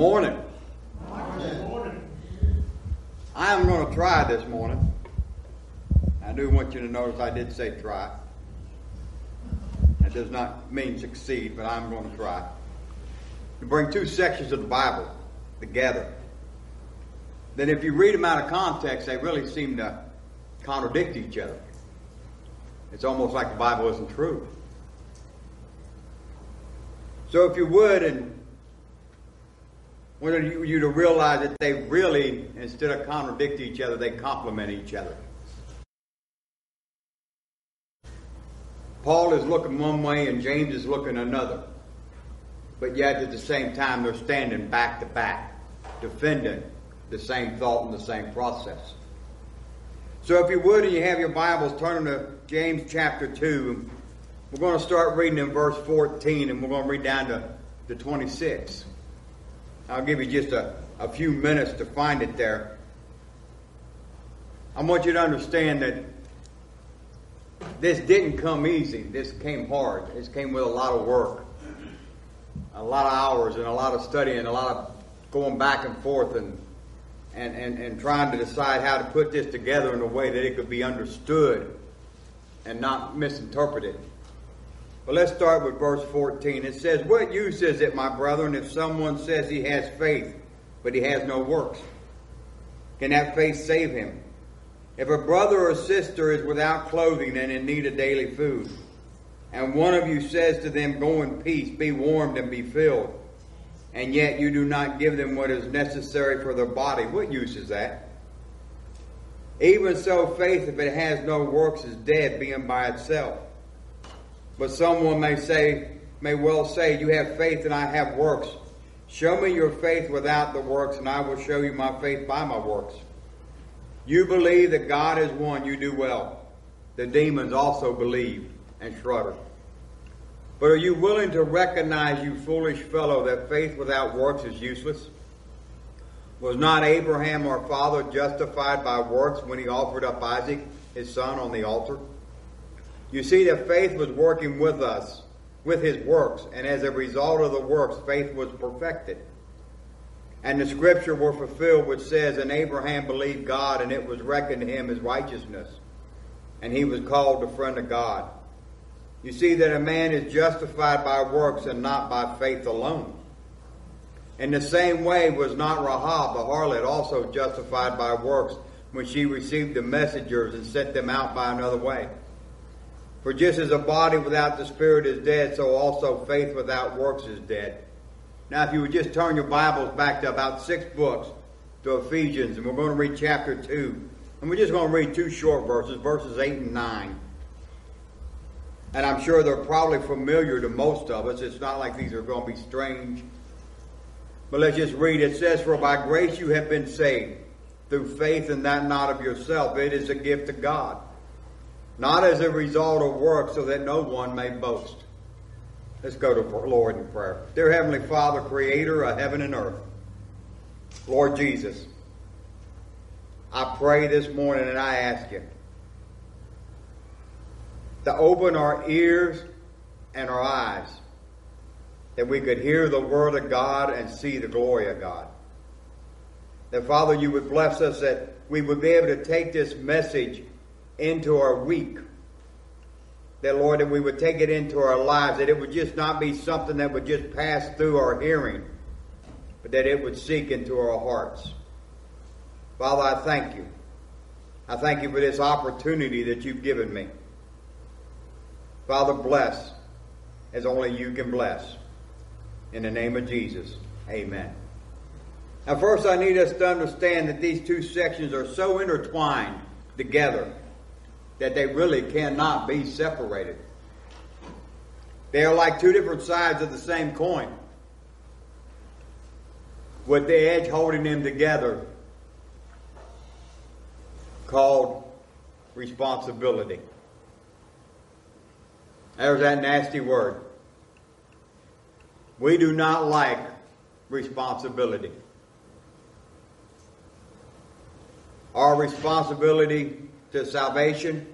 Morning. Morning. I am going to try this morning. I do want you to notice I did say try. That does not mean succeed, but I'm going to try. To bring two sections of the Bible together. Then, if you read them out of context, they really seem to contradict each other. It's almost like the Bible isn't true. So, if you would, and wanted you, to realize that they really, instead of contradict each other, they complement each other. Paul is looking one way and James is looking another. But yet at the same time, they're standing back to back, defending the same thought and the same process. So if you would and you have your Bibles, turn to James chapter 2. We're going to start reading in verse 14 and we're going to read down to, to 26. I'll give you just a, a few minutes to find it there. I want you to understand that this didn't come easy. This came hard. This came with a lot of work, a lot of hours, and a lot of studying, a lot of going back and forth and, and, and, and trying to decide how to put this together in a way that it could be understood and not misinterpreted. But let's start with verse 14. It says, What use is it, my brethren, if someone says he has faith, but he has no works? Can that faith save him? If a brother or sister is without clothing and in need of daily food, and one of you says to them, Go in peace, be warmed and be filled, and yet you do not give them what is necessary for their body, what use is that? Even so, faith, if it has no works, is dead, being by itself. But someone may say, may well say, You have faith and I have works. Show me your faith without the works, and I will show you my faith by my works. You believe that God is one, you do well. The demons also believe and shudder. But are you willing to recognize, you foolish fellow, that faith without works is useless? Was not Abraham our father justified by works when he offered up Isaac, his son, on the altar? You see that faith was working with us, with his works, and as a result of the works, faith was perfected. And the scripture were fulfilled which says, And Abraham believed God, and it was reckoned to him as righteousness. And he was called the friend of God. You see that a man is justified by works and not by faith alone. In the same way was not Rahab the harlot also justified by works when she received the messengers and sent them out by another way. For just as a body without the spirit is dead, so also faith without works is dead. Now, if you would just turn your Bibles back to about six books to Ephesians, and we're going to read chapter 2. And we're just going to read two short verses, verses 8 and 9. And I'm sure they're probably familiar to most of us. It's not like these are going to be strange. But let's just read. It says, For by grace you have been saved, through faith and that not of yourself. It is a gift of God not as a result of work, so that no one may boast. Let's go to Lord in prayer. Dear Heavenly Father, creator of heaven and earth, Lord Jesus, I pray this morning and I ask you to open our ears and our eyes that we could hear the word of God and see the glory of God. That Father, you would bless us that we would be able to take this message into our week. That, Lord, that we would take it into our lives, that it would just not be something that would just pass through our hearing, but that it would seek into our hearts. Father, I thank you. I thank you for this opportunity that you've given me. Father, bless as only you can bless. In the name of Jesus, amen. Now, first, I need us to understand that these two sections are so intertwined together that they really cannot be separated. They are like two different sides of the same coin, with the edge holding them together, called responsibility. There's that nasty word. We do not like responsibility. Our responsibility to salvation,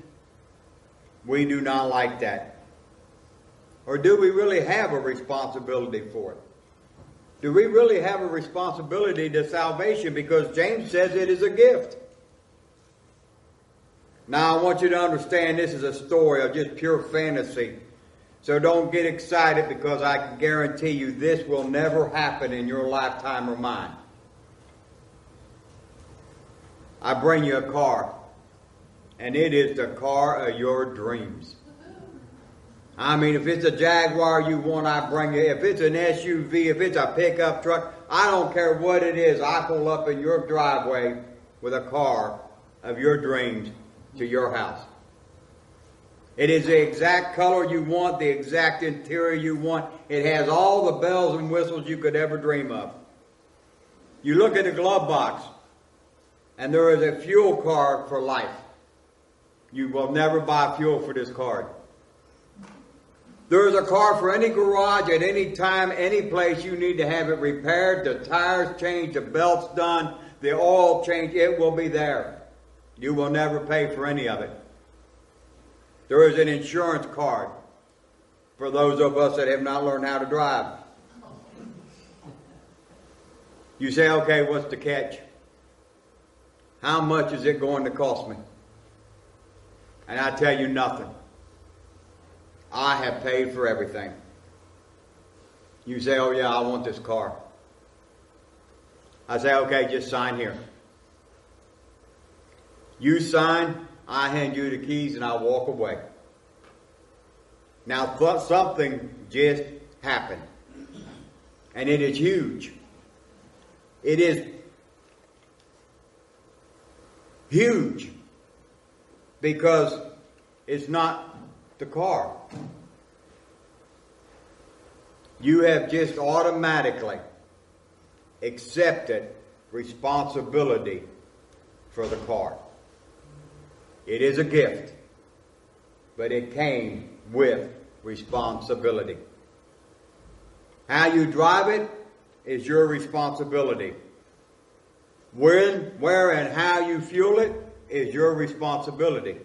we do not like that. Or do we really have a responsibility for it? Do we really have a responsibility to salvation? Because James says it is a gift. Now, I want you to understand this is a story of just pure fantasy. So don't get excited because I can guarantee you this will never happen in your lifetime or mine. I bring you a car, and it is the car of your dreams. I mean, if it's a Jaguar you want, I bring it. If it's an SUV, if it's a pickup truck, I don't care what it is. I pull up in your driveway with a car of your dreams to your house. It is the exact color you want, the exact interior you want. It has all the bells and whistles you could ever dream of. You look at the glove box, and there is a fuel card for life. You will never buy fuel for this card. There is a car for any garage at any time, any place you need to have it repaired, the tires changed, the belts done, the oil changed, it will be there. You will never pay for any of it. There is an insurance card for those of us that have not learned how to drive. You say, okay, what's the catch? How much is it going to cost me? And I tell you nothing. I have paid for everything. You say, oh yeah, I want this car. I say, okay, just sign here. You sign, I hand you the keys and I walk away. Now, something just happened. And it is huge. It is huge because it's not the car. You have just automatically accepted responsibility for the car. It is a gift, but it came with responsibility. How you drive it is your responsibility. When, where, and how you fuel it is your responsibility.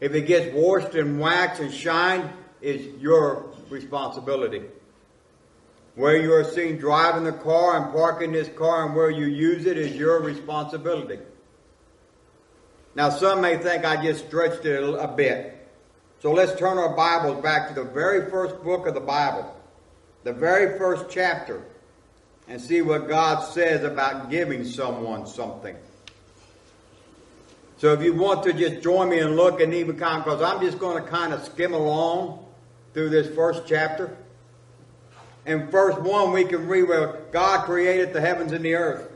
If it gets washed and waxed and shined, is your responsibility. Where you are seen driving the car and parking this car and where you use it is your responsibility. Now, some may think I just stretched it a bit. So let's turn our Bibles back to the very first book of the Bible, the very first chapter, and see what God says about giving someone something. So if you want to just join me and look and even kind because I'm just going to kind of skim along through this first chapter. In verse 1, we can read where God created the heavens and the earth.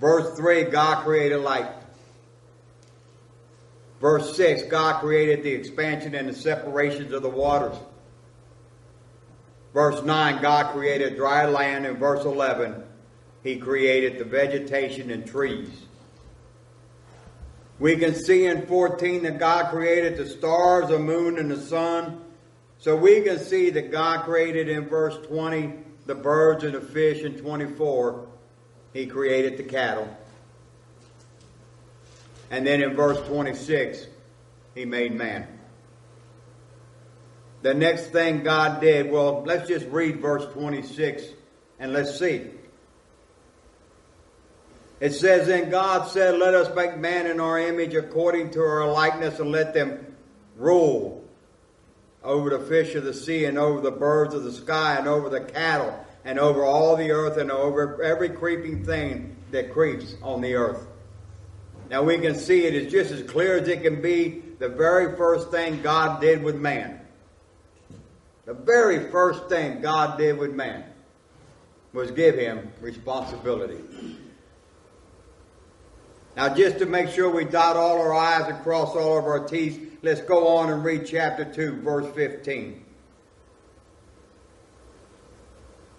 Verse 3, God created light. Verse 6, God created the expansion and the separations of the waters. Verse 9, God created dry land. And verse 11, He created the vegetation and trees. We can see in 14 that God created the stars, the moon, and the sun. So we can see that God created in verse 20 the birds and the fish. In 24, He created the cattle. And then in verse 26, He made man. The next thing God did, well, let's just read verse 26 and let's see. It says, Then God said, Let us make man in our image according to our likeness, and let them rule over the fish of the sea, and over the birds of the sky, and over the cattle, and over all the earth, and over every creeping thing that creeps on the earth. Now we can see it is just as clear as it can be the very first thing God did with man. The very first thing God did with man was give him responsibility. Now, just to make sure we dot all our I's and cross all of our T's, let's go on and read chapter 2, verse 15.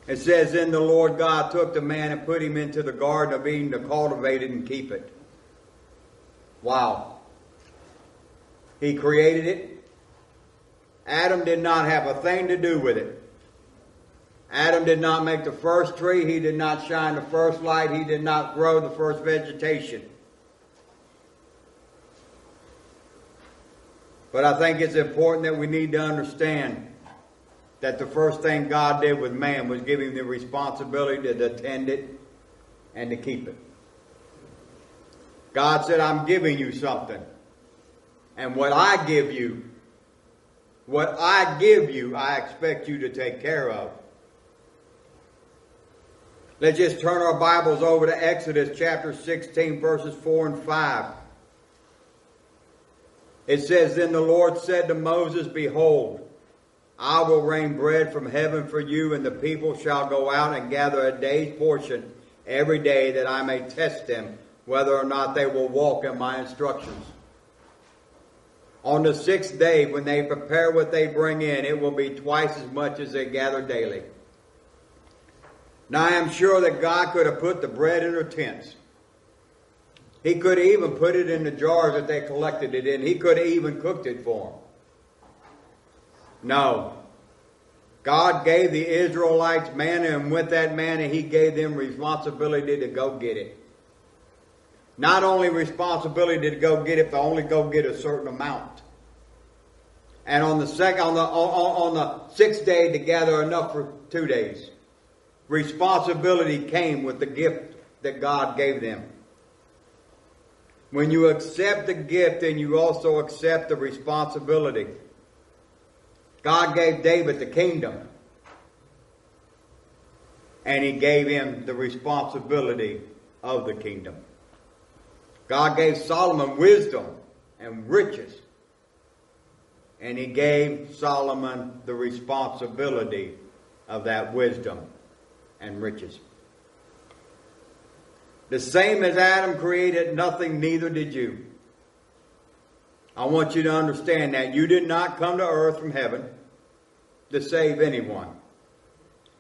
It says, Then the Lord God took the man and put him into the garden of Eden to cultivate it and keep it. Wow. He created it. Adam did not have a thing to do with it. Adam did not make the first tree. He did not shine the first light. He did not grow the first vegetation. But I think it's important that we need to understand that the first thing God did with man was give him the responsibility to attend it and to keep it. God said, I'm giving you something. And what I give you, what I give you, I expect you to take care of. Let's just turn our Bibles over to Exodus chapter 16, verses 4 and 5. It says, Then the Lord said to Moses, Behold, I will rain bread from heaven for you, and the people shall go out and gather a day's portion every day, that I may test them whether or not they will walk in my instructions. On the sixth day, when they prepare what they bring in, it will be twice as much as they gather daily. Now I am sure that God could have put the bread in their tents. He could have even put it in the jars that they collected it in. He could have even cooked it for them. No. God gave the Israelites manna, and with that manna, He gave them responsibility to go get it. Not only responsibility to go get it, but only go get a certain amount. And on the second, on the on, on the sixth day, to gather enough for two days. Responsibility came with the gift that God gave them. When you accept the gift, then you also accept the responsibility. God gave David the kingdom, and he gave him the responsibility of the kingdom. God gave Solomon wisdom and riches, and he gave Solomon the responsibility of that wisdom and riches. The same as Adam created nothing, neither did you. I want you to understand that you did not come to earth from heaven to save anyone.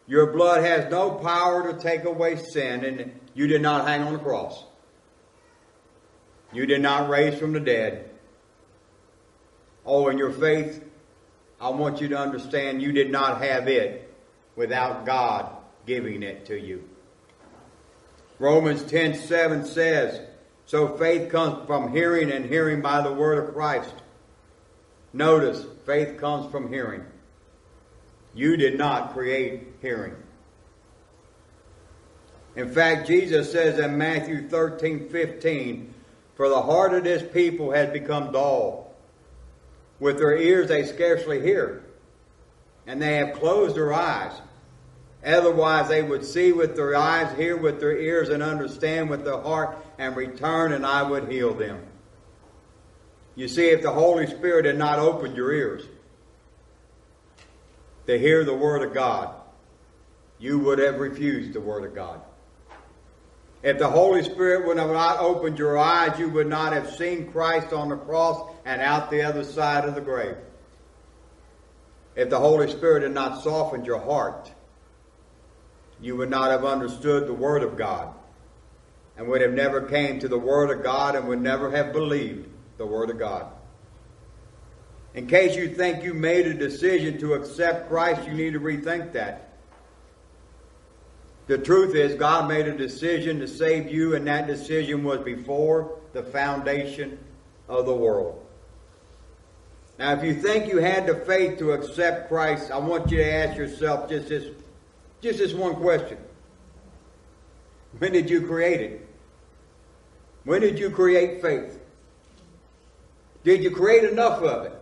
Your blood has no power to take away sin, and you did not hang on the cross. You did not raise from the dead. Oh, in your faith, I want you to understand you did not have it without God giving it to you. Romans 10 7 says, So faith comes from hearing, and hearing by the word of Christ. Notice, faith comes from hearing. You did not create hearing. In fact, Jesus says in Matthew 13 15, For the heart of this people has become dull. With their ears they scarcely hear, and they have closed their eyes. Otherwise, they would see with their eyes, hear with their ears, and understand with their heart, and return, and I would heal them. You see, if the Holy Spirit had not opened your ears to hear the Word of God, you would have refused the Word of God. If the Holy Spirit would have not opened your eyes, you would not have seen Christ on the cross and out the other side of the grave. If the Holy Spirit had not softened your heart, you would not have understood the Word of God and would have never came to the Word of God and would never have believed the Word of God. In case you think you made a decision to accept Christ, you need to rethink that. The truth is, God made a decision to save you, and that decision was before the foundation of the world. Now, if you think you had the faith to accept Christ, I want you to ask yourself just this just this one question. When did you create it? When did you create faith? Did you create enough of it?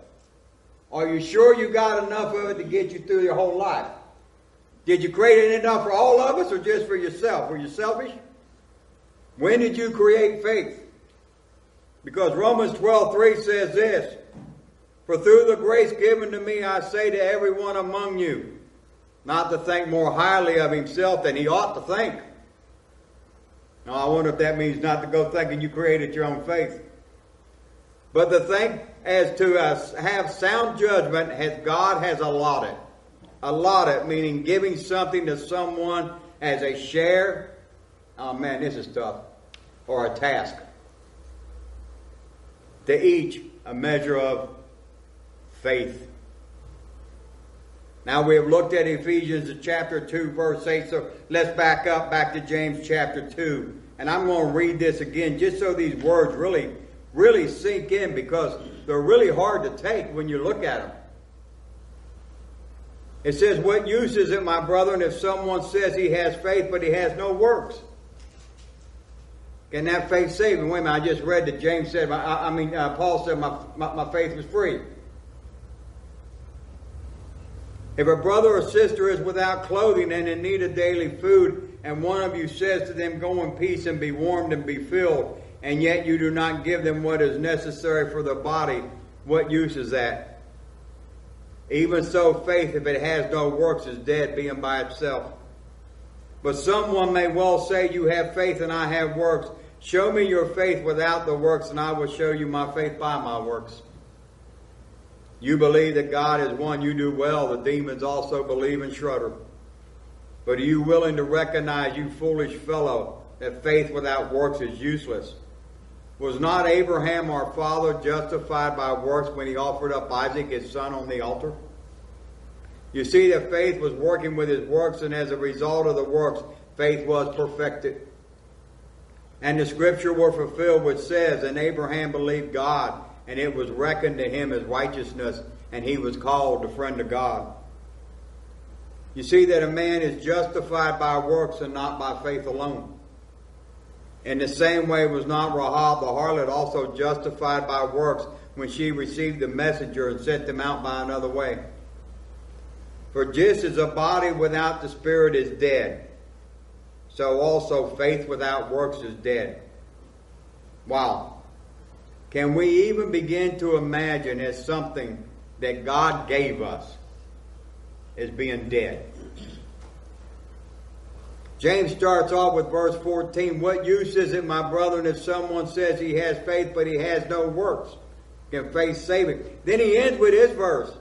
Are you sure you got enough of it to get you through your whole life? Did you create it enough for all of us or just for yourself? Were you selfish? When did you create faith? Because Romans 12 3 says this For through the grace given to me, I say to everyone among you, not to think more highly of himself than he ought to think. Now, I wonder if that means not to go thinking you created your own faith. But the thing as to us have sound judgment as God has allotted. Allotted, meaning giving something to someone as a share. Oh man, this is tough. Or a task. To each a measure of faith. Now we have looked at Ephesians chapter 2 verse 8, so let's back up back to James chapter 2. And I'm going to read this again just so these words really, really sink in because they're really hard to take when you look at them. It says, What use is it, my brethren, if someone says he has faith but he has no works? Can that faith save him? Wait a minute, I just read that James said, I, I mean, uh, Paul said, my, my, my faith was free. If a brother or sister is without clothing and in need of daily food, and one of you says to them, Go in peace and be warmed and be filled, and yet you do not give them what is necessary for their body, what use is that? Even so, faith, if it has no works, is dead, being by itself. But someone may well say, You have faith and I have works. Show me your faith without the works, and I will show you my faith by my works. You believe that God is one, you do well. The demons also believe and shudder. But are you willing to recognize, you foolish fellow, that faith without works is useless? Was not Abraham our father justified by works when he offered up Isaac his son on the altar? You see that faith was working with his works, and as a result of the works, faith was perfected. And the scripture were fulfilled which says, And Abraham believed God, and it was reckoned to him as righteousness, and he was called the friend of God. You see that a man is justified by works and not by faith alone. In the same way was not Rahab the harlot also justified by works when she received the messenger and sent them out by another way. For just as a body without the spirit is dead, so also faith without works is dead. Wow. Can we even begin to imagine as something that God gave us as being dead? James starts off with verse 14. What use is it, my brethren, if someone says he has faith but he has no works? Can faith save him? Then he ends with his verse.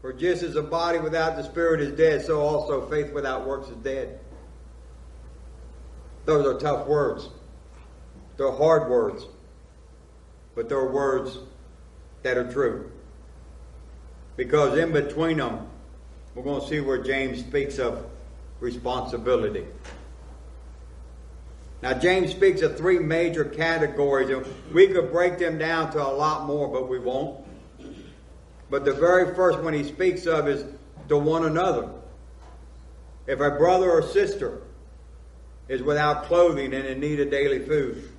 For just as a body without the spirit is dead, so also faith without works is dead. Those are tough words. They're hard words but they're words that are true. Because in between them, we're going to see where James speaks of responsibility. Now, James speaks of three major categories, and we could break them down to a lot more, but we won't. But the very first one he speaks of is to one another. If a brother or sister is without clothing and in need of daily food,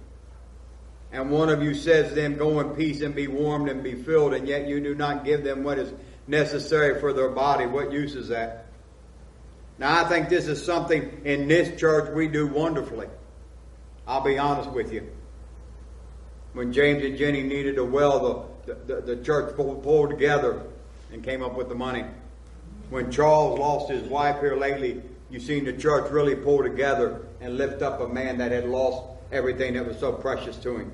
and one of you says to them, Go in peace and be warmed and be filled, and yet you do not give them what is necessary for their body, what use is that? Now, I think this is something in this church we do wonderfully. I'll be honest with you. When James and Jenny needed a well, the, the, the church pulled, pulled together and came up with the money. When Charles lost his wife here lately, you've seen the church really pull together and lift up a man that had lost everything that was so precious to him.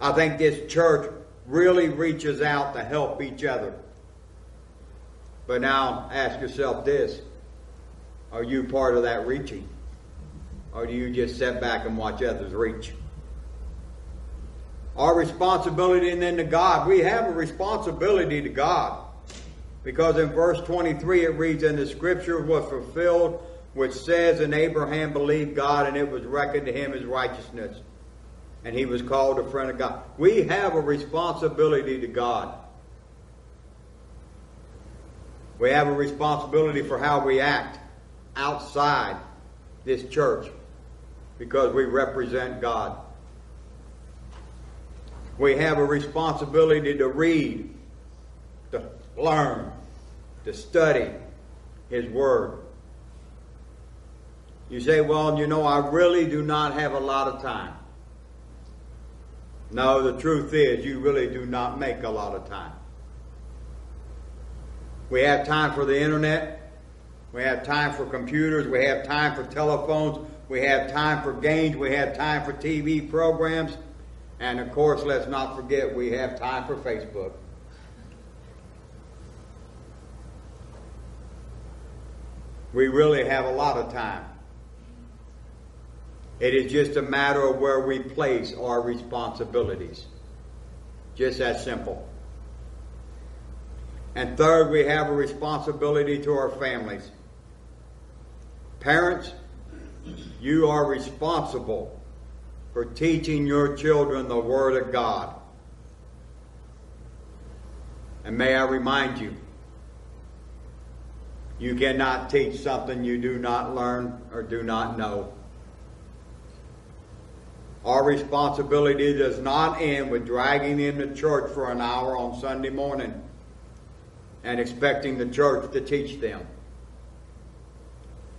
I think this church really reaches out to help each other. But now ask yourself this are you part of that reaching? Or do you just sit back and watch others reach? Our responsibility and then to God. We have a responsibility to God. Because in verse 23 it reads, And the scripture was fulfilled which says, And Abraham believed God, and it was reckoned to him as righteousness. And he was called a friend of God. We have a responsibility to God. We have a responsibility for how we act outside this church because we represent God. We have a responsibility to read, to learn, to study His Word. You say, well, you know, I really do not have a lot of time. No, the truth is, you really do not make a lot of time. We have time for the internet. We have time for computers. We have time for telephones. We have time for games. We have time for TV programs. And of course, let's not forget we have time for Facebook. We really have a lot of time. It is just a matter of where we place our responsibilities. Just that simple. And third, we have a responsibility to our families. Parents, you are responsible for teaching your children the Word of God. And may I remind you, You cannot teach something you do not learn or do not know. Our responsibility does not end with dragging them to church for an hour on Sunday morning and expecting the church to teach them.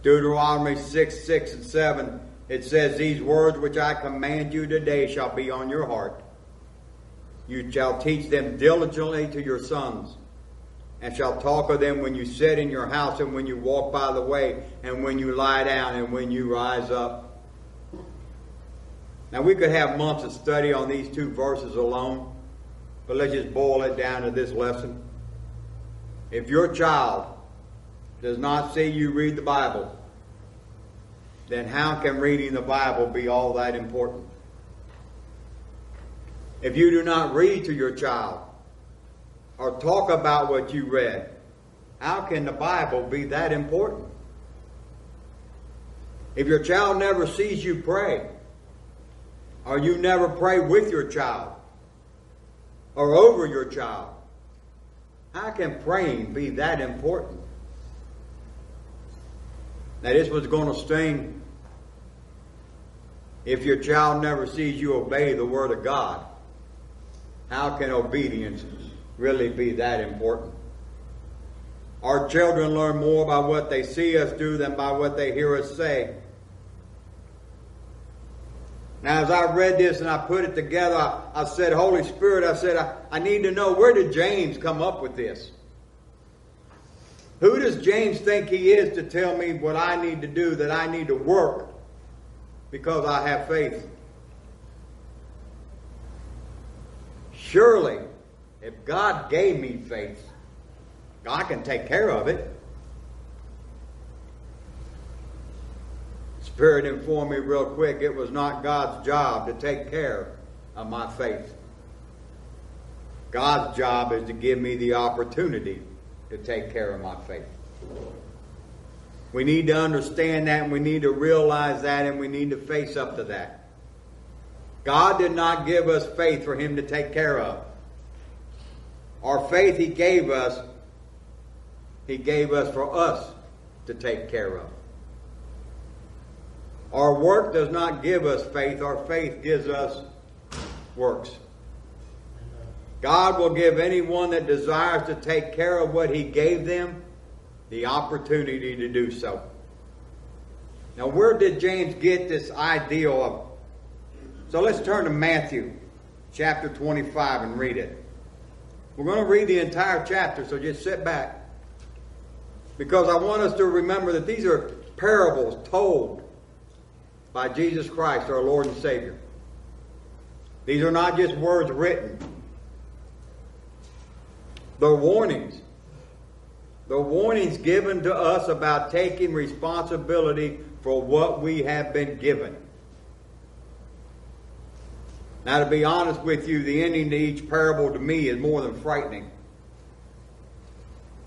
Deuteronomy 6, 6 and 7, it says, These words which I command you today shall be on your heart. You shall teach them diligently to your sons, and shall talk of them when you sit in your house, and when you walk by the way, and when you lie down, and when you rise up. Now, we could have months of study on these two verses alone, but let's just boil it down to this lesson. If your child does not see you read the Bible, then how can reading the Bible be all that important? If you do not read to your child or talk about what you read, how can the Bible be that important? If your child never sees you pray, or you never pray with your child, or over your child, how can praying be that important? Now, this was going to sting if your child never sees you obey the Word of God. How can obedience really be that important? Our children learn more by what they see us do than by what they hear us say. Now, as I read this and I put it together, I, I said, Holy Spirit, I said, I, I need to know where did James come up with this? Who does James think he is to tell me what I need to do, that I need to work because I have faith? Surely, if God gave me faith, I can take care of it. Spirit informed me real quick it was not God's job to take care of my faith. God's job is to give me the opportunity to take care of my faith. We need to understand that and we need to realize that and we need to face up to that. God did not give us faith for Him to take care of. Our faith He gave us, He gave us for us to take care of. Our work does not give us faith, our faith gives us works. God will give anyone that desires to take care of what He gave them the opportunity to do so. Now, where did James get this idea of? So let's turn to Matthew chapter 25 and read it. We're going to read the entire chapter, so just sit back. Because I want us to remember that these are parables told by Jesus Christ, our Lord and Savior. These are not just words written. The warnings. The warnings given to us about taking responsibility for what we have been given. Now, to be honest with you, the ending to each parable to me is more than frightening.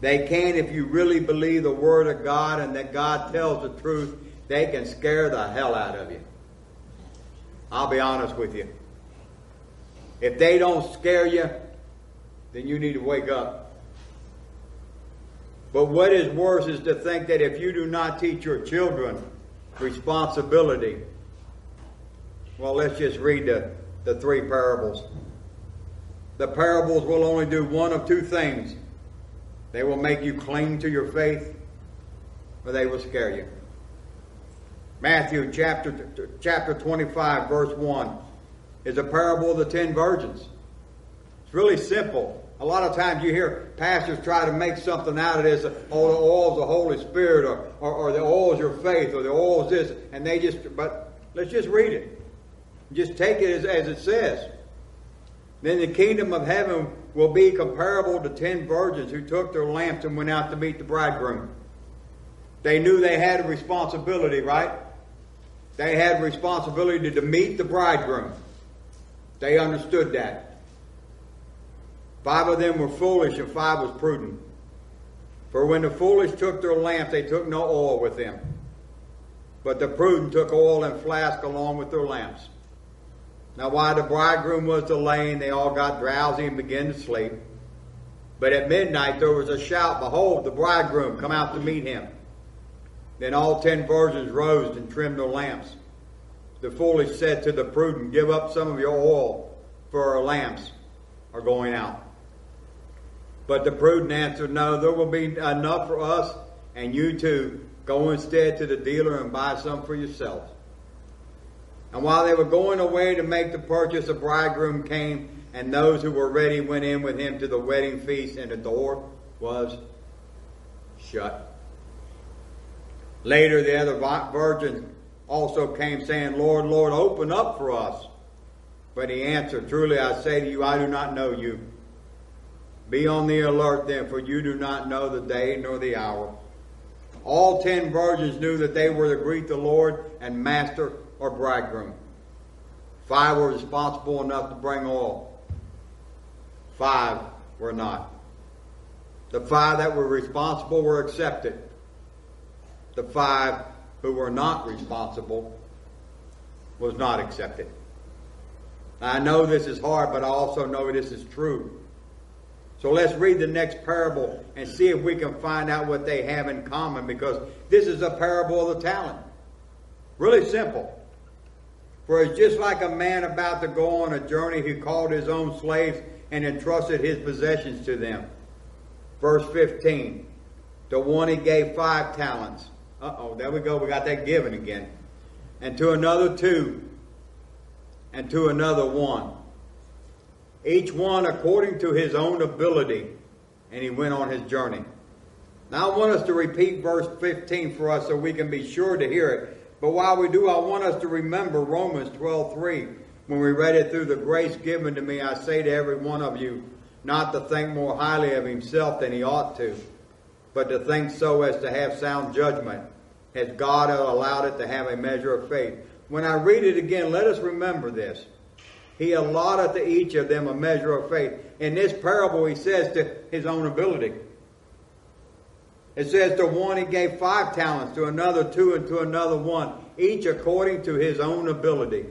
They can, if you really believe the Word of God and that God tells the truth, they can scare the hell out of you. I'll be honest with you. If they don't scare you, then you need to wake up. But what is worse is to think that if you do not teach your children responsibility, well, let's just read the, the three parables. The parables will only do one of two things they will make you cling to your faith, or they will scare you. Matthew chapter, chapter 25, verse 1 is a parable of the ten virgins. It's really simple. A lot of times you hear pastors try to make something out of this, oh, the oil is the Holy Spirit, or, or, or the is your faith, or the oil is this, and they just, but let's just read it. Just take it as, as it says. Then the kingdom of heaven will be comparable to ten virgins who took their lamps and went out to meet the bridegroom. They knew they had a responsibility, right? They had responsibility to meet the bridegroom. They understood that. Five of them were foolish and five was prudent. For when the foolish took their lamps, they took no oil with them. But the prudent took oil and flask along with their lamps. Now, while the bridegroom was delaying, they all got drowsy and began to sleep. But at midnight there was a shout, Behold, the bridegroom, come out to meet him. Then all ten virgins rose and trimmed their lamps. The foolish said to the prudent, Give up some of your oil, for our lamps are going out. But the prudent answered, No, there will be enough for us and you too. Go instead to the dealer and buy some for yourselves. And while they were going away to make the purchase, the bridegroom came, and those who were ready went in with him to the wedding feast, and the door was shut. Later, the other virgins also came, saying, Lord, Lord, open up for us. But he answered, Truly I say to you, I do not know you. Be on the alert then, for you do not know the day nor the hour. All ten virgins knew that they were to greet the Lord and master or bridegroom. Five were responsible enough to bring oil. Five were not. The five that were responsible were accepted. The five who were not responsible was not accepted. I know this is hard, but I also know this is true. So let's read the next parable and see if we can find out what they have in common because this is a parable of the talent. Really simple. For it's just like a man about to go on a journey who called his own slaves and entrusted his possessions to them. Verse 15. To one he gave five talents. Uh oh, there we go. We got that given again. And to another two. And to another one each one according to his own ability, and he went on his journey. Now I want us to repeat verse 15 for us so we can be sure to hear it. But while we do, I want us to remember Romans 12:3. When we read it through the grace given to me, I say to every one of you, not to think more highly of himself than he ought to, but to think so as to have sound judgment, as God allowed it to have a measure of faith. When I read it again, let us remember this. He allotted to each of them a measure of faith. In this parable, he says to his own ability. It says to one he gave five talents, to another two, and to another one, each according to his own ability.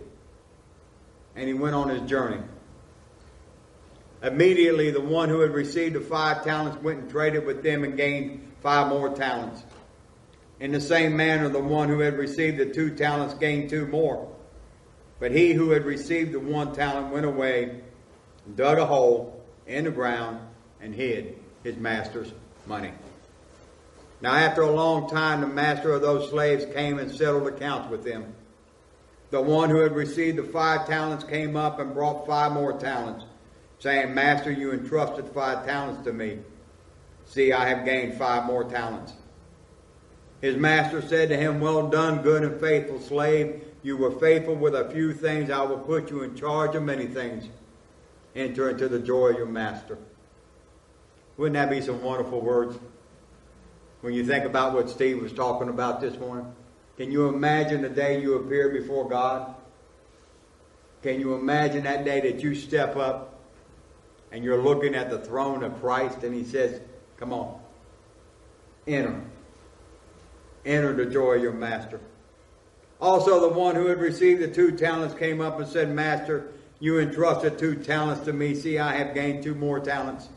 And he went on his journey. Immediately, the one who had received the five talents went and traded with them and gained five more talents. In the same manner, the one who had received the two talents gained two more. But he who had received the one talent went away, dug a hole in the ground, and hid his master's money. Now, after a long time, the master of those slaves came and settled accounts with them. The one who had received the five talents came up and brought five more talents, saying, Master, you entrusted five talents to me. See, I have gained five more talents. His master said to him, Well done, good and faithful slave. You were faithful with a few things. I will put you in charge of many things. Enter into the joy of your master. Wouldn't that be some wonderful words? When you think about what Steve was talking about this morning. Can you imagine the day you appear before God? Can you imagine that day that you step up and you're looking at the throne of Christ and he says, Come on, enter. Enter the joy of your master. Also, the one who had received the two talents came up and said, Master, you entrusted two talents to me. See, I have gained two more talents.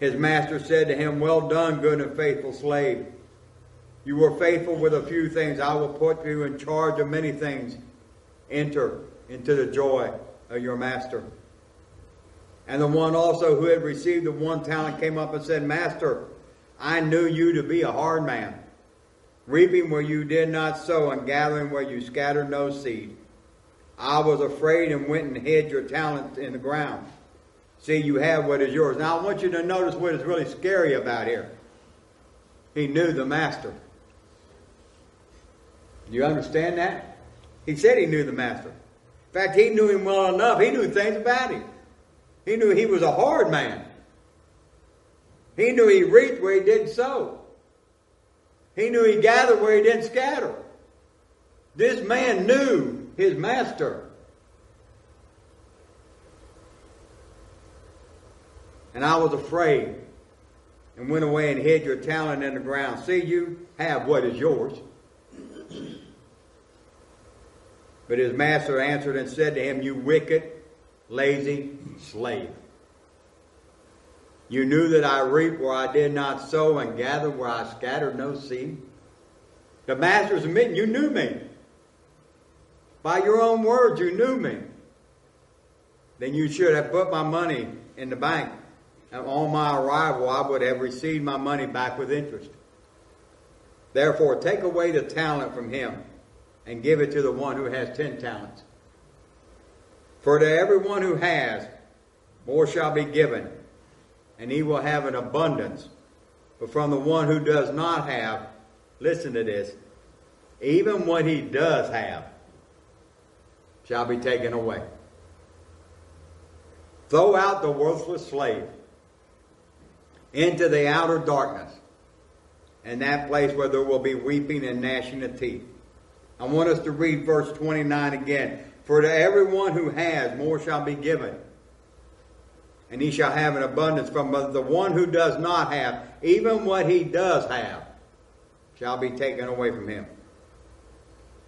His master said to him, Well done, good and faithful slave. You were faithful with a few things. I will put you in charge of many things. Enter into the joy of your master. And the one also who had received the one talent came up and said, Master, I knew you to be a hard man reaping where you did not sow, and gathering where you scattered no seed. I was afraid and went and hid your talent in the ground. See, you have what is yours. Now, I want you to notice what is really scary about here. He knew the master. Do you understand that? He said he knew the master. In fact, he knew him well enough. He knew things about him. He knew he was a hard man. He knew he reaped where he didn't sow. He knew he gathered where he didn't scatter. This man knew his master. And I was afraid and went away and hid your talent in the ground. See, you have what is yours. But his master answered and said to him, You wicked, lazy slave. You knew that I reaped where I did not sow and gathered where I scattered no seed. The master's admitting, you knew me. By your own words, you knew me. Then you should have put my money in the bank. And on my arrival, I would have received my money back with interest. Therefore, take away the talent from him and give it to the one who has ten talents. For to everyone who has, more shall be given, and he will have an abundance. But from the one who does not have, listen to this, even what he does have shall be taken away. Throw out the worthless slave into the outer darkness, and that place where there will be weeping and gnashing of teeth. I want us to read verse 29 again. For to everyone who has, more shall be given. And he shall have an abundance from the one who does not have, even what he does have, shall be taken away from him.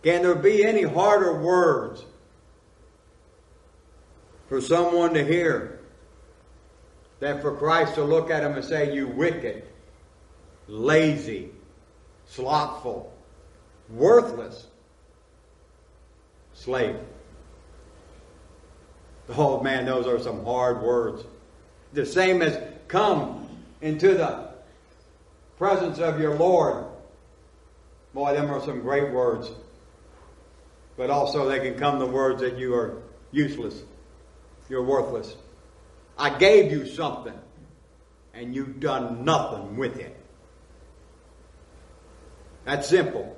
Can there be any harder words for someone to hear than for Christ to look at him and say, You wicked, lazy, slothful, worthless slave? Oh man, those are some hard words. The same as come into the presence of your Lord. Boy, them are some great words. But also they can come the words that you are useless. You're worthless. I gave you something and you've done nothing with it. That's simple.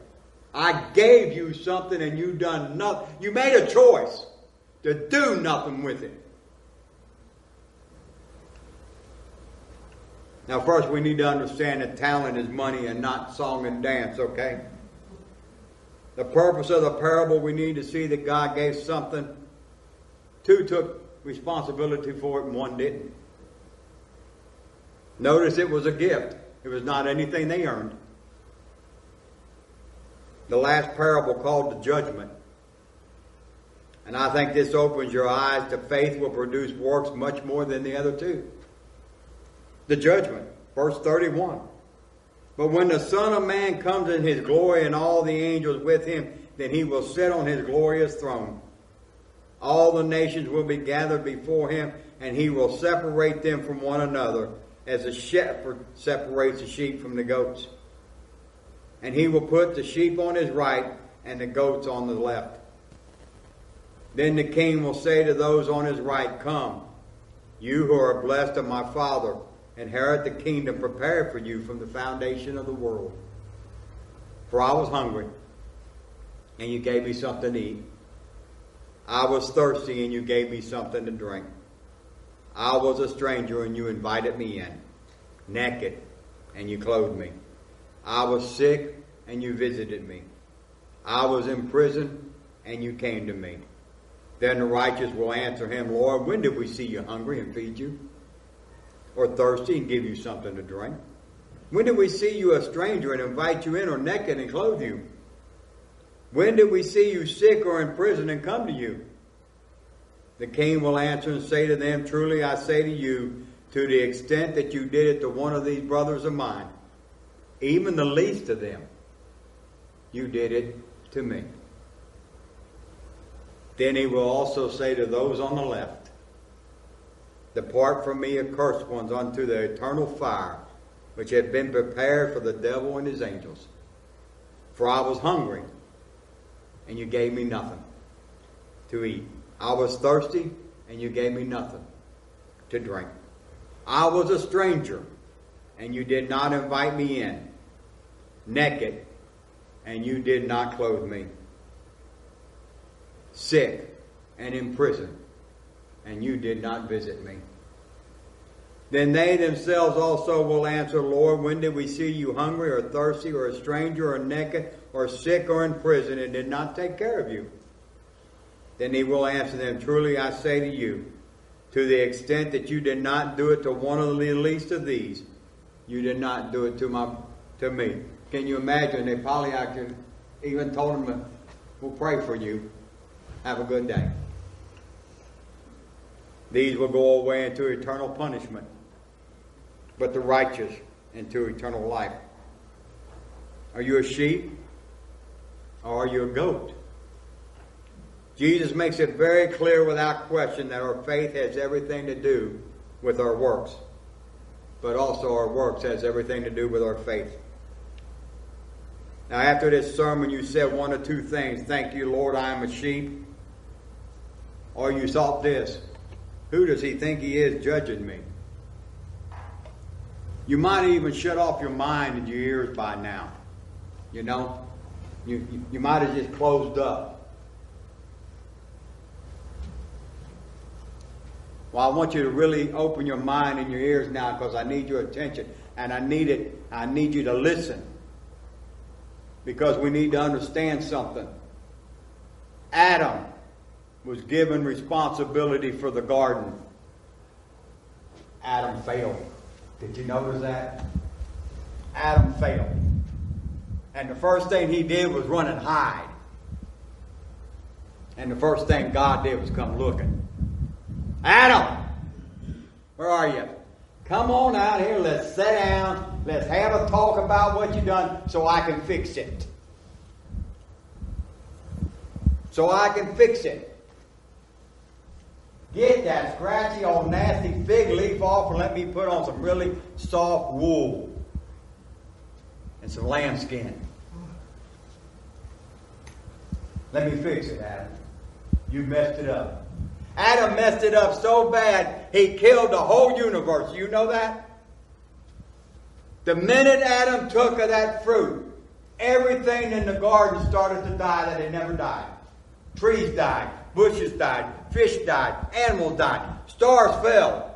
I gave you something and you've done nothing. You made a choice to do nothing with it. Now, first, we need to understand that talent is money and not song and dance, okay? The purpose of the parable, we need to see that God gave something. Two took responsibility for it and one didn't. Notice it was a gift, it was not anything they earned. The last parable called the judgment. And I think this opens your eyes to faith will produce works much more than the other two. The judgment, verse 31. But when the Son of Man comes in his glory and all the angels with him, then he will sit on his glorious throne. All the nations will be gathered before him, and he will separate them from one another, as a shepherd separates the sheep from the goats. And he will put the sheep on his right and the goats on the left. Then the king will say to those on his right, Come, you who are blessed of my Father, inherit the kingdom prepared for you from the foundation of the world. For I was hungry, and you gave me something to eat. I was thirsty, and you gave me something to drink. I was a stranger, and you invited me in. Naked, and you clothed me. I was sick, and you visited me. I was in prison, and you came to me. Then the righteous will answer him, Lord, when did we see you hungry and feed you? Or thirsty and give you something to drink? When did we see you a stranger and invite you in, or naked and clothe you? When did we see you sick or in prison and come to you? The king will answer and say to them, Truly I say to you, to the extent that you did it to one of these brothers of mine, even the least of them, you did it to me. Then he will also say to those on the left, Depart from me, accursed ones, unto the eternal fire, which had been prepared for the devil and his angels. For I was hungry, and you gave me nothing to eat. I was thirsty, and you gave me nothing to drink. I was a stranger, and you did not invite me in. Naked, and you did not clothe me sick, and in prison, and you did not visit me. Then they themselves also will answer, Lord, when did we see you hungry or thirsty or a stranger or naked or sick or in prison and did not take care of you? Then he will answer them, Truly I say to you, to the extent that you did not do it to one of the least of these, you did not do it to my to me. Can you imagine? They probably even told him, We'll pray for you. Have a good day. These will go away into eternal punishment, but the righteous into eternal life. Are you a sheep or are you a goat? Jesus makes it very clear without question that our faith has everything to do with our works, but also our works has everything to do with our faith. Now, after this sermon, you said one or two things. Thank you, Lord, I am a sheep. Or you thought this Who does he think he is judging me? You might even shut off your mind and your ears by now. You know? You, you, you might have just closed up. Well, I want you to really open your mind and your ears now because I need your attention and I need it. I need you to listen because we need to understand something. Adam was given responsibility for the garden. Adam failed. Did you notice that? Adam failed. And the first thing he did was run and hide. And the first thing God did was come looking. Adam, where are you? Come on out here. Let's sit down. Let's have a talk about what you've done so I can fix it. So I can fix it. Get that scratchy old nasty fig leaf off and let me put on some really soft wool and some lambskin. Let me fix it, Adam. You messed it up. Adam messed it up so bad, he killed the whole universe. You know that? The minute Adam took of that fruit, everything in the garden started to die that had never died. Trees died, bushes died, fish died, animals died, stars fell.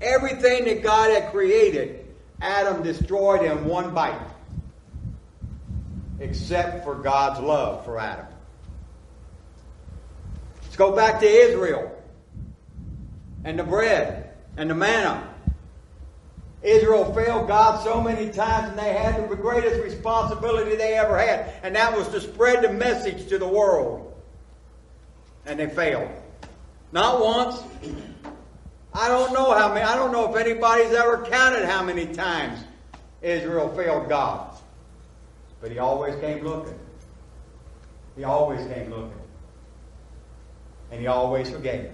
Everything that God had created, Adam destroyed in one bite, except for God's love for Adam. Let's go back to Israel and the bread and the manna. Israel failed God so many times and they had the greatest responsibility they ever had, and that was to spread the message to the world. And they failed. Not once. I don't know how many, I don't know if anybody's ever counted how many times Israel failed God. But he always came looking. He always came looking and he always forgave.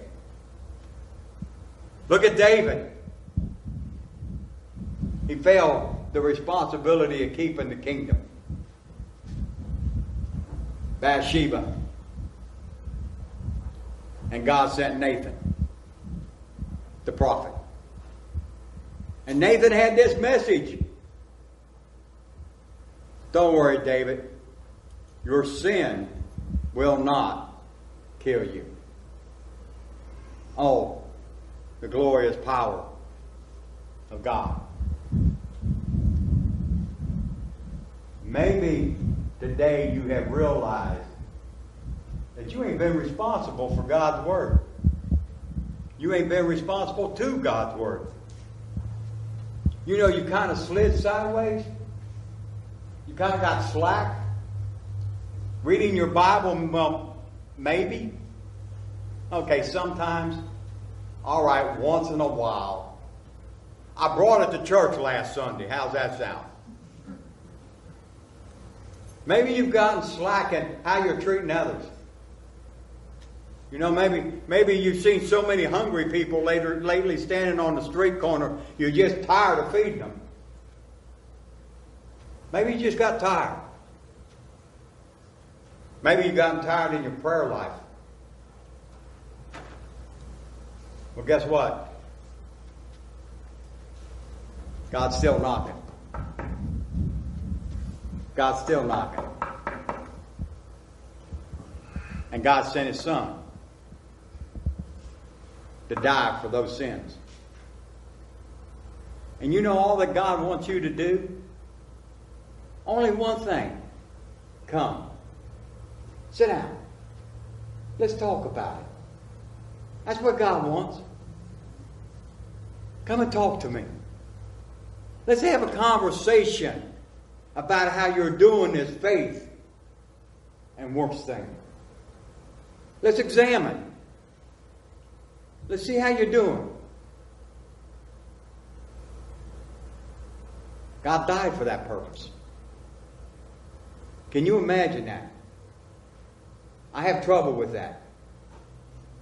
Look at David. He failed the responsibility of keeping the kingdom. Bathsheba. And God sent Nathan, the prophet. And Nathan had this message. Don't worry, David. Your sin will not kill you. Oh, the glorious power of God. Maybe today you have realized that you ain't been responsible for God's Word. You ain't been responsible to God's Word. You know, you kind of slid sideways. You kind of got slack. Reading your Bible, well, um, maybe. Okay, sometimes, all right, once in a while. I brought it to church last Sunday. How's that sound? Maybe you've gotten slack in how you're treating others. You know, maybe maybe you've seen so many hungry people later, lately standing on the street corner, you're just tired of feeding them. Maybe you just got tired. Maybe you've gotten tired in your prayer life. Well, guess what? God's still knocking. God's still knocking. And God sent His Son to die for those sins. And you know all that God wants you to do? Only one thing. Come. Sit down. Let's talk about it. That's what God wants. Come and talk to me. Let's have a conversation about how you're doing this faith and works thing. Let's examine. Let's see how you're doing. God died for that purpose. Can you imagine that? I have trouble with that.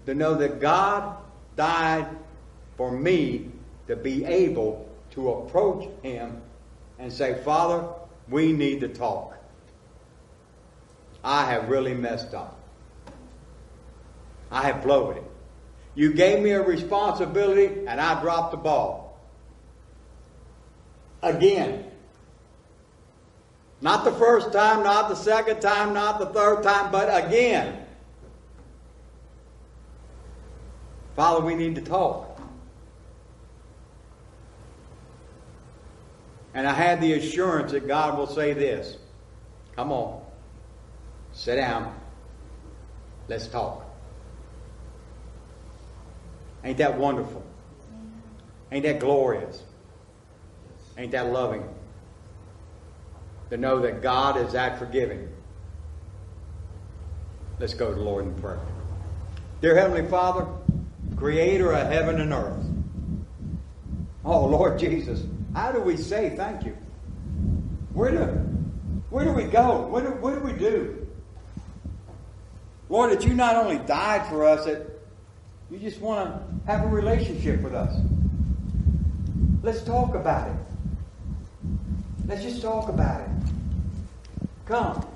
To know that God died for me to be able to approach Him and say, Father, we need to talk. I have really messed up. I have blown it. You gave me a responsibility and I dropped the ball. Again. Not the first time, not the second time, not the third time, but again. Father, we need to talk. And I had the assurance that God will say this Come on, sit down, let's talk. Ain't that wonderful? Ain't that glorious? Ain't that loving? To know that God is that forgiving. Let's go to the Lord in prayer. Dear Heavenly Father, creator of heaven and earth. Oh, Lord Jesus, how do we say thank you? Where do, where do we go? What do, what do we do? Lord, that you not only died for us, that you just want to have a relationship with us. Let's talk about it. Let's just talk about it. Come.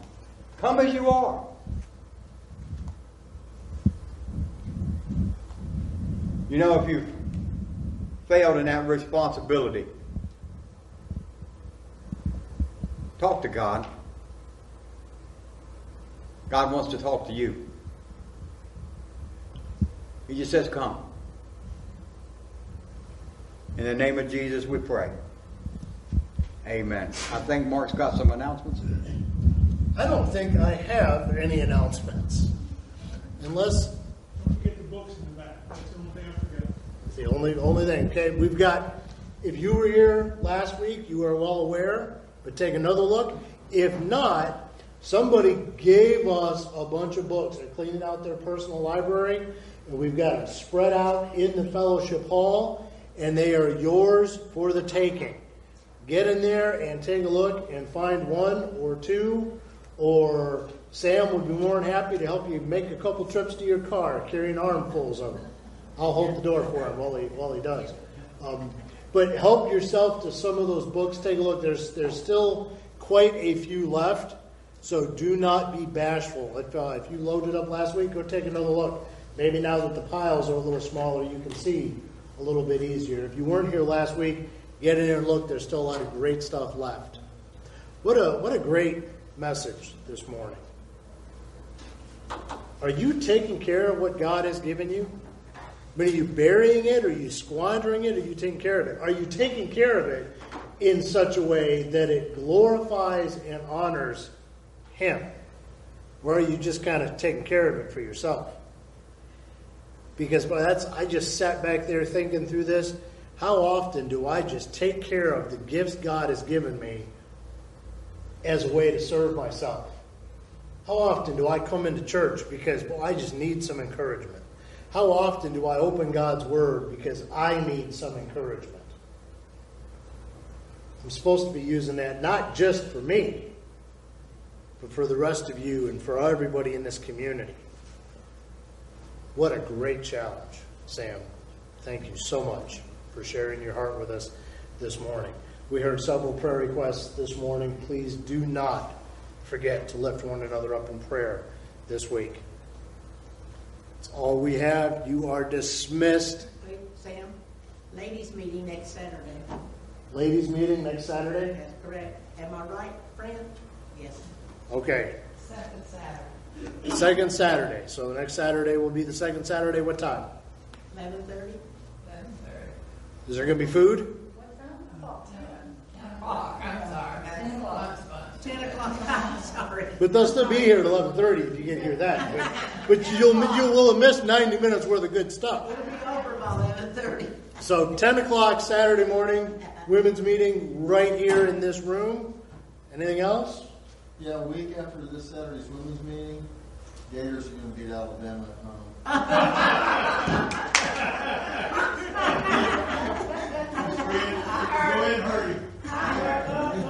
Come as you are. You know, if you've failed in that responsibility, talk to God. God wants to talk to you. He just says, Come. In the name of Jesus, we pray. Amen. I think Mark's got some announcements. I don't think I have any announcements. Unless the books in the back. That's the only thing I forgot. It's the only thing. Okay, we've got. If you were here last week, you are well aware. But take another look. If not, somebody gave us a bunch of books. They're cleaning out their personal library, and we've got them spread out in the fellowship hall, and they are yours for the taking. Get in there and take a look and find one or two, or Sam would be more than happy to help you make a couple trips to your car carrying armfuls of them. I'll hold the door for him while he while he does. Um, but help yourself to some of those books. Take a look. There's there's still quite a few left, so do not be bashful. If, uh, if you loaded up last week, go take another look. Maybe now that the piles are a little smaller, you can see a little bit easier. If you weren't here last week, get in there and look. There's still a lot of great stuff left. What a what a great message this morning. Are you taking care of what God has given you? But are you burying it? Are you squandering it? Are you taking care of it? Are you taking care of it in such a way that it glorifies and honors Him? Or are you just kind of taking care of it for yourself? Because that's I just sat back there thinking through this. How often do I just take care of the gifts God has given me as a way to serve myself? How often do I come into church because well, I just need some encouragement? How often do I open God's Word because I need some encouragement? I'm supposed to be using that not just for me, but for the rest of you and for everybody in this community. What a great challenge, Sam. Thank you so much for sharing your heart with us this morning. We heard several prayer requests this morning. Please do not forget to lift one another up in prayer this week It's all we have. You are dismissed. Wait, Sam, ladies' meeting next Saturday. Ladies' meeting next Saturday? That's correct. Am I right, friend? Yes. Okay. Second Saturday. Second Saturday. So the next Saturday will be the second Saturday. What time? Eleven thirty? Is there going to be food? What time? Ten o'clock. I'm sorry. Ten o'clock. Ten o'clock. I'm sorry. But they'll still be here at eleven thirty if you get here that. But, but you'll you will have missed ninety minutes worth of good stuff. It'll be over by eleven thirty. So ten o'clock Saturday morning, women's meeting right here in this room. Anything else? Yeah, a week after this Saturday's women's meeting, Gators are going to beat Alabama at home. Go ahead, hurry.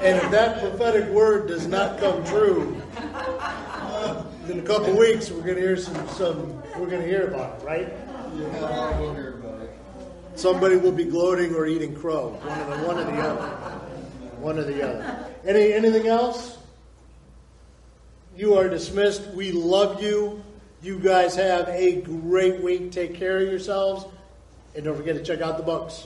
And if that prophetic word does not come true, in a couple weeks, we're gonna hear some, some, we're gonna hear about it, right? Yeah, we'll hear about it. Somebody will be gloating or eating crow, one of the, one or the other. One or the other. Any, anything else? You are dismissed. We love you. You guys have a great week. Take care of yourselves. And don't forget to check out the books.